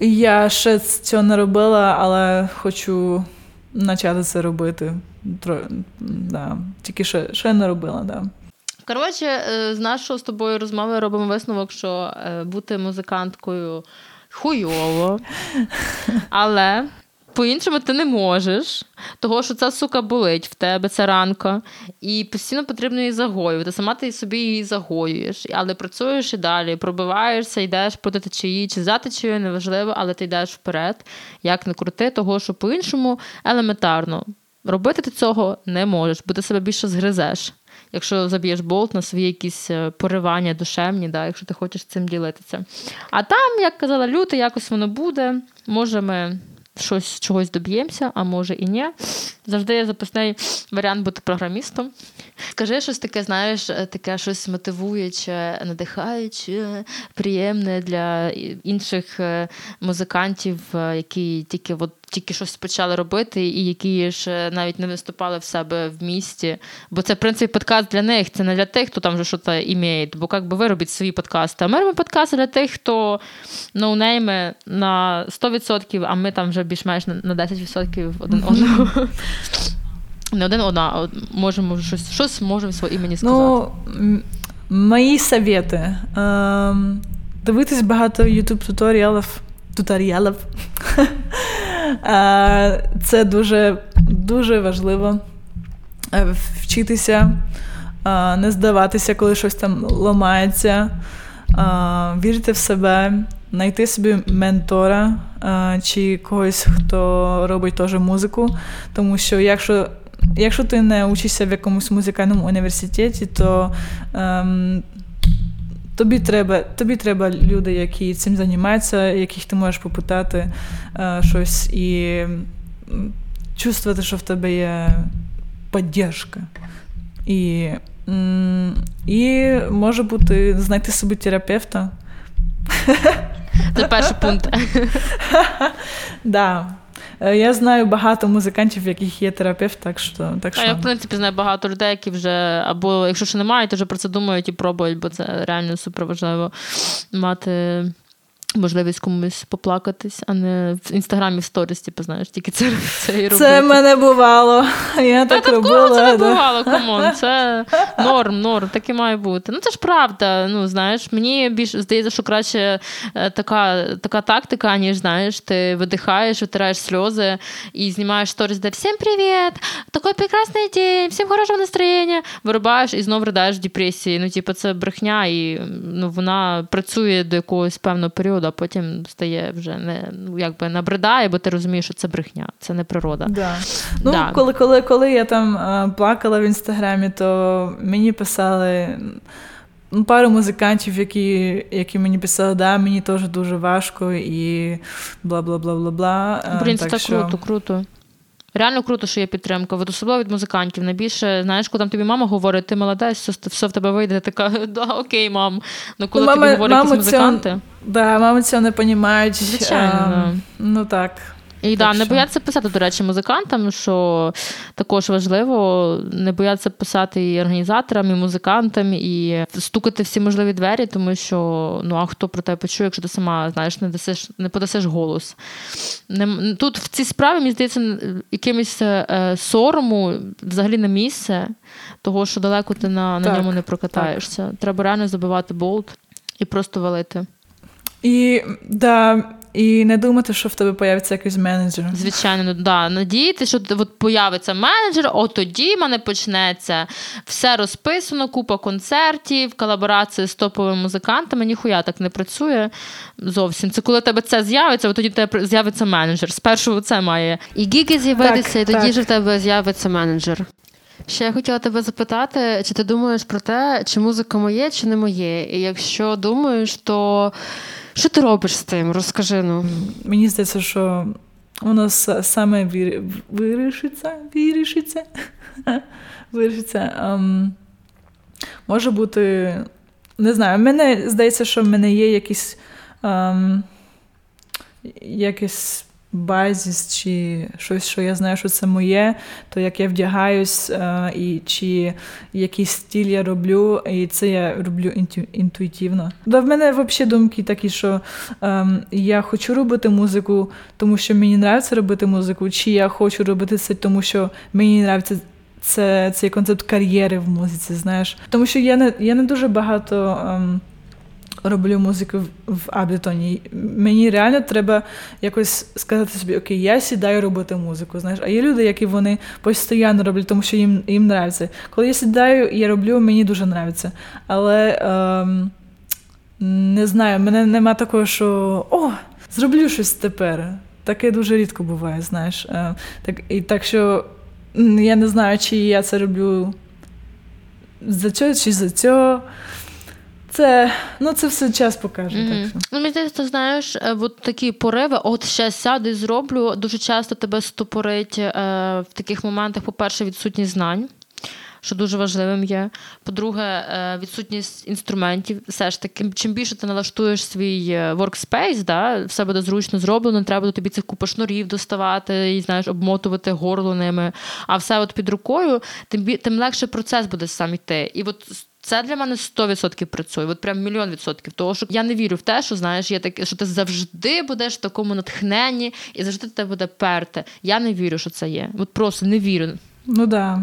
Я ще цього не робила, але хочу почати це робити. Да. Тільки ще, ще не робила, да. Коротше, е, з нашого з тобою розмови робимо висновок, що е, бути музиканткою хуйово, але по-іншому ти не можеш, того що ця сука болить в тебе, ця ранка, і постійно потрібно її загоювати. Сама ти собі її загоюєш, але працюєш і далі, пробиваєшся, йдеш проти течії чи за течією, неважливо, але ти йдеш вперед, як не крути, того що по-іншому елементарно. Робити ти цього не можеш, бо ти себе більше згризеш якщо заб'єш болт на свої якісь е, поривання душевні, да, якщо ти хочеш цим ділитися. А там, як казала Люта, якось воно буде. Може, ми щось чогось доб'ємося, а може і ні. Завжди є запасний варіант бути програмістом. Скажи щось таке, знаєш, таке щось мотивуюче, надихаюче, приємне для інших е, музикантів, е, які тільки от тільки щось почали робити, і які ж навіть не виступали в себе в місті. Бо це, в принципі, подкаст для них, це не для тих, хто там вже щось імеє. Бо як би ви робіть свої подкасти. А ми робимо подкасти для тих, хто ноунейми на 100%, а ми там вже більш-менш на 10% один одного. Не один одна, а можемо щось щось можемо своє імені сказати. Ну, Мої совєти. Ем, дивитись багато YouTube туторіалів. туторіалів. Е, це дуже дуже важливо е, вчитися, е, не здаватися, коли щось там ламається, вірити в себе, знайти собі ментора чи когось, хто робить теж музику. Тому що якщо якщо ти не учишся в якомусь музикальному університеті, то ем, тобі треба тобі треба люди, які цим займаються, яких ти можеш попитати е, щось і чувствувати, що в тебе є підтримка. І і може бути знайти собі терапевта. Це перший пункт. Да. Е, я знаю багато музикантів, в яких є терапевт, так що. так що... А я, в принципі, знаю багато людей, які вже, або якщо ще немає, то вже про це думають і пробують, бо це реально супер важливо мати можливість комусь поплакатись, а не в інстаграмі в сторіс, типу, знаєш, тільки це це і робити. Це мене бувало. Я так робила. Це не бувало, come on. Це норм, норм, так і має бути. Ну це ж правда. Ну, знаєш, мені більш здається, що краще е, така така тактика, ніж знаєш, ти видихаєш, витираєш сльози і знімаєш сторіс, де всім привіт! Такий прекрасний день, всім хорошого настроєння. Вирубаєш і знову ридаєш в депресії. Ну, типу, це брехня, і ну, вона працює до якогось певного періоду природа, а потім стає вже не ну, якби набридає, бо ти розумієш, що це брехня, це не природа. Да. Ну, да. Коли коли, коли я там а, плакала в інстаграмі, то мені писали. Ну, пару музикантів, які які мені писали, да, мені теж дуже важко і бла бла бла бла бла. Блін, це так що... круто, круто. Реально круто, що є підтримка. От особливо від музикантів. Найбільше, знаєш, коли там тобі мама говорить, ти молодець, все в тебе вийде, ти така, да, окей, мам. Ну коли ну, тобі говорять якісь музиканти. Цього, да, мами цього не розуміють. Звичайно. А, ну так. І да, не бояться писати, до речі, музикантам, що також важливо, не бояться писати і організаторам, і музикантам, і стукати всі можливі двері, тому що ну а хто про тебе почує, якщо ти сама знаєш, не дасиш, не подасиш голос. Не, Тут в цій справі, мені здається, якимось е, сорому взагалі на місце, того, що далеко ти на, на ньому не прокатаєшся. Так. Треба реально забивати болт і просто валити. І да, і не думати, що в тебе появиться якийсь менеджер. Звичайно, ну, да. Надіяти, що от появиться менеджер, от тоді в мене почнеться все розписано, купа концертів, колаборації з топовими музикантами. Ніхуя так не працює зовсім. Це коли тебе це з'явиться, от тоді в тебе з'явиться менеджер. Спершу це має. І гіги з'явитися, і тоді так. ж в тебе з'явиться менеджер. Ще я хотіла тебе запитати, чи ти думаєш про те, чи музика моє, чи не моє? І якщо думаєш, то що ти робиш з тим? Розкажи ну. Мені здається, що воно саме вирішиться, вирішиться, вирішиться. Um, може бути, не знаю, мене здається, що в мене є якісь um, якісь базіс, чи щось, що я знаю, що це моє, то як я вдягаюсь, е, і чи який стиль я роблю, і це я роблю інту, інтуїтивно. Да, в мене взагалі думки такі, що е, я хочу робити музику, тому що мені подобається робити музику, чи я хочу робити це, тому що мені подобається це, цей концепт кар'єри в музиці, знаєш. Тому що я не я не дуже багато. Е, роблю музику в Аблетоні. Мені реально треба якось сказати собі, окей, я сідаю робити музику. знаєш. А є люди, які вони постійно роблять, тому що їм їм нравиться. Коли я сідаю я роблю, мені дуже нравиться. Але ем, не знаю, мене нема такого, що о, зроблю щось тепер. Таке дуже рідко буває, знаєш. Е, так, І так що я не знаю, чи я це роблю за цього, чи за цього. Це ну це все час покаже. Mm-hmm. Так що. Ну, мені здається, знаєш, е, от такі пориви, от ще сяду і зроблю. Дуже часто тебе стопорить е, в таких моментах, по-перше, відсутність знань. Що дуже важливим є. По-друге, е, відсутність інструментів. Все ж таки, чим більше ти налаштуєш свій е, workspace, да, все буде зручно зроблено, треба до тобі цих купа шнурів доставати і знаєш, обмотувати горло ними. А все от під рукою, тим тим легше процес буде сам йти. І от це для мене 100% працює, от прям мільйон відсотків. Тому що я не вірю в те, що знаєш, є таке, що ти завжди будеш в такому натхненні і завжди тебе буде перти. Я не вірю, що це є. От просто не вірю. Ну да.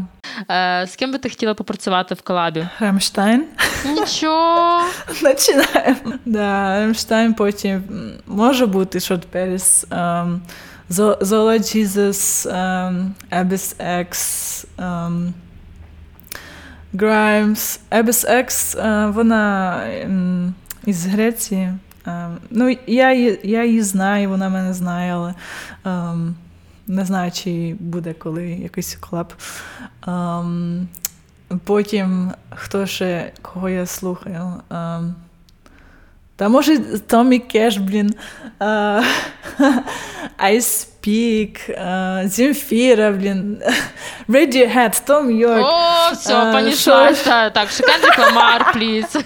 Е, З ким би ти хотіла попрацювати в колабі? Рамштайн. Нічого. Починаємо. Да, Рамштайн потім може бути Шот Періс, um, Abyss X, um, Grimes. X, uh, вона із Греції. Um, ну, я, я її знаю, вона мене знає, але um, не знаю, чи буде коли якийсь колаб. Um, Потім хто ще, кого я слухаю? Та може Томі Кеш, блін. Uh, I uh, Земфіра, блін. Radiohead, Том Йорк. О, все, понеслась. Так, Шикендрик Ламар, пліз.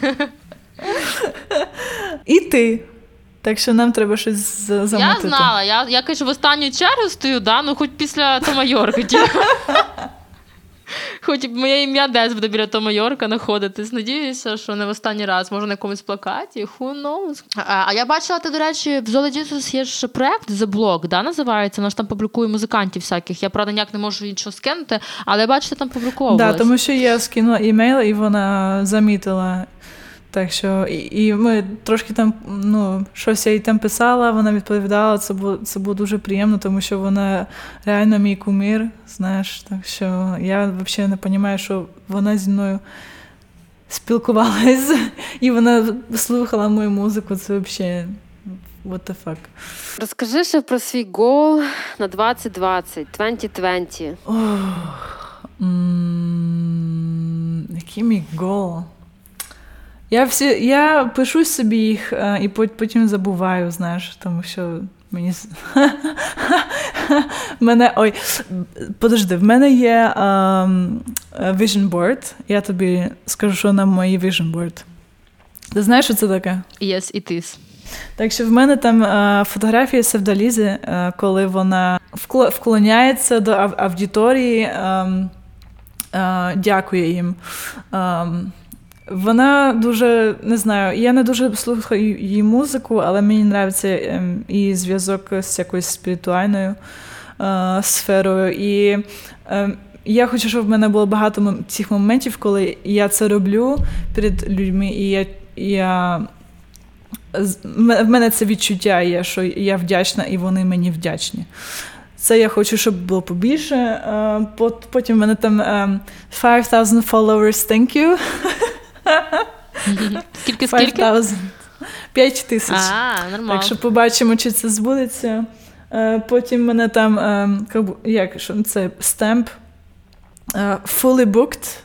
І ти. Так що нам треба щось замотити. Я знала, я, я кажу, в останню чергу стою, да? ну хоч після Тома Йорка. Хоч моє ім'я десь буде біля Тома Йорка знаходитись. Надіюся, що не в останній раз, може на якомусь плакаті. Who knows? А, а я бачила, ти, до речі, в Zola Jesus є ж проект The Block, да, називається. Вона ж там публікує музикантів всяких. Я, правда, ніяк не можу нічого скинути, але я бачу, ти там публіковувалась. Да, тому що я скинула імейл, і вона замітила. Так що, і, і ми трошки там, ну, щось я їй там писала, вона відповідала, це було це було дуже приємно, тому що вона реально мій кумір, знаєш. Так що я взагалі не розумію, що вона зі мною спілкувалась, і вона слухала мою музику. Це взагалі what the fuck. Розкажи ще про свій гол на 2020, 2020. Ох, м- який мій гол? Я всі, я пишу собі їх і потім забуваю, знаєш, тому що мені мене. Ой, подожди, в мене є um, vision board. Я тобі скажу, що на моїй vision board. Ти знаєш, що це таке? Yes, it is. Так що в мене там а, фотографія Севдалізи, а, коли вона вклоняється до аудиторії, а, дякує їм. Вона дуже не знаю, я не дуже слухаю її музику, але мені подобається і зв'язок з якоюсь спіритуальною е, сферою. І е, я хочу, щоб в мене було багато цих моментів, коли я це роблю перед людьми, і я. я в мене це відчуття є, що я вдячна, і вони мені вдячні. Це я хочу, щоб було побільше. Потім в мене там 5000 followers, thank you. Скільки скільки? 5 тисяч. А, нормально. Так що побачимо, чи це збудеться. Потім мене там як що це stamp fully booked.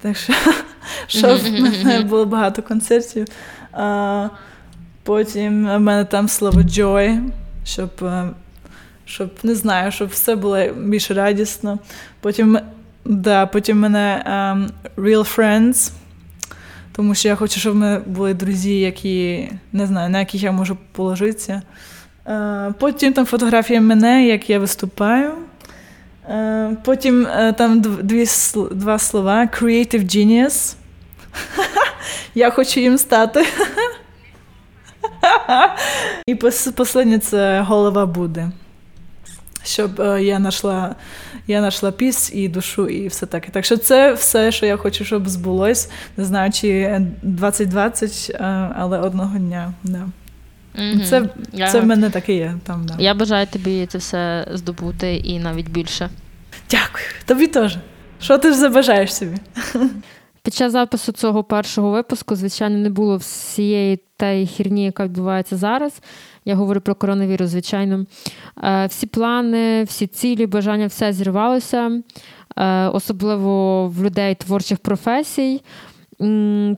Так що, щоб в мене було багато концертів. Потім в мене там слово joy, щоб, щоб не знаю, щоб все було більш радісно. Потім Да, потім мене um, Real Friends, тому що я хочу, щоб в мене були друзі, які не знаю, на яких я можу положитися. Uh, потім там фотографія мене, як я виступаю. Uh, потім uh, там дві, два слова: Creative Genius. Я хочу їм стати. І останнє це голова буде. Щоб я знайшла я знайшла піс і душу, і все таке. Так що це все, що я хочу, щоб збулось. Не знаю, чи 2020, але одного дня. Да. Mm-hmm. Це я... це в мене таке є. Там, да. Я бажаю тобі це все здобути і навіть більше. Дякую, тобі теж. Що ти ж забажаєш собі? Під час запису цього першого випуску, звичайно, не було всієї тієї хірні, яка відбувається зараз. Я говорю про коронавірус, звичайно. Е, всі плани, всі цілі, бажання, все зірвалося, е, особливо в людей творчих професій.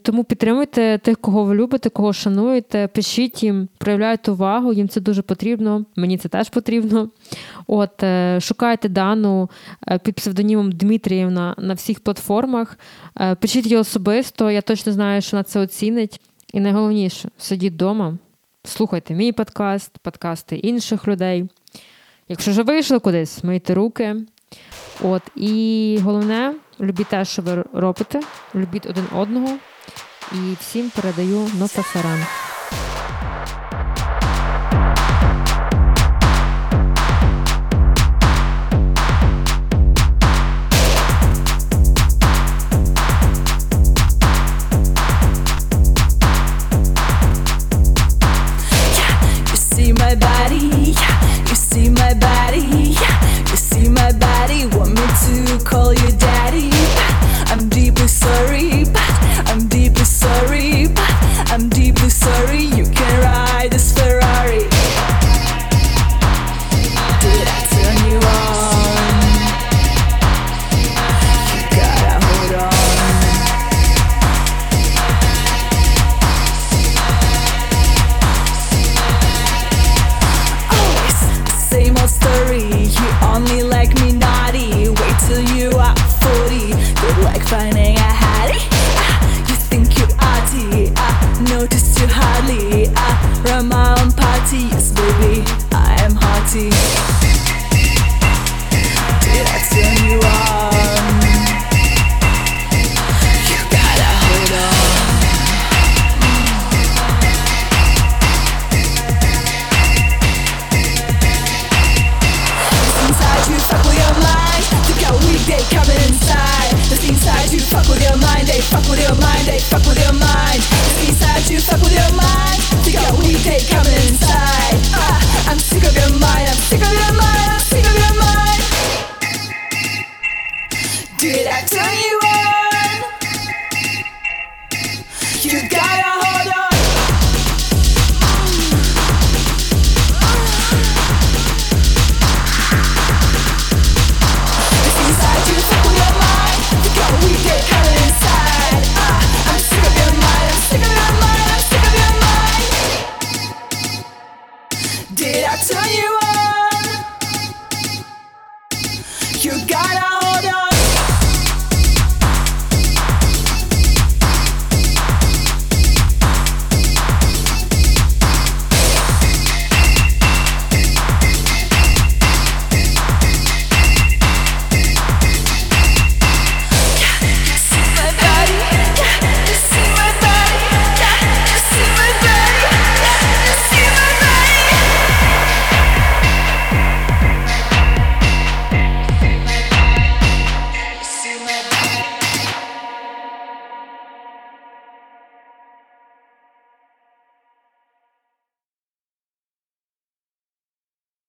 Тому підтримуйте тих, кого ви любите, кого шануєте, пишіть їм, проявляйте увагу, їм це дуже потрібно. Мені це теж потрібно. От е, шукайте дану е, під псевдонімом Дмитріївна на всіх платформах. Е, пишіть її особисто. Я точно знаю, що вона це оцінить. І найголовніше сидіть вдома, слухайте мій подкаст, подкасти інших людей. Якщо вже вийшли кудись, мийте руки. От і головне, любіть те, що ви робите, любіть один одного. І всім передаю на сафаран. turn you carry you.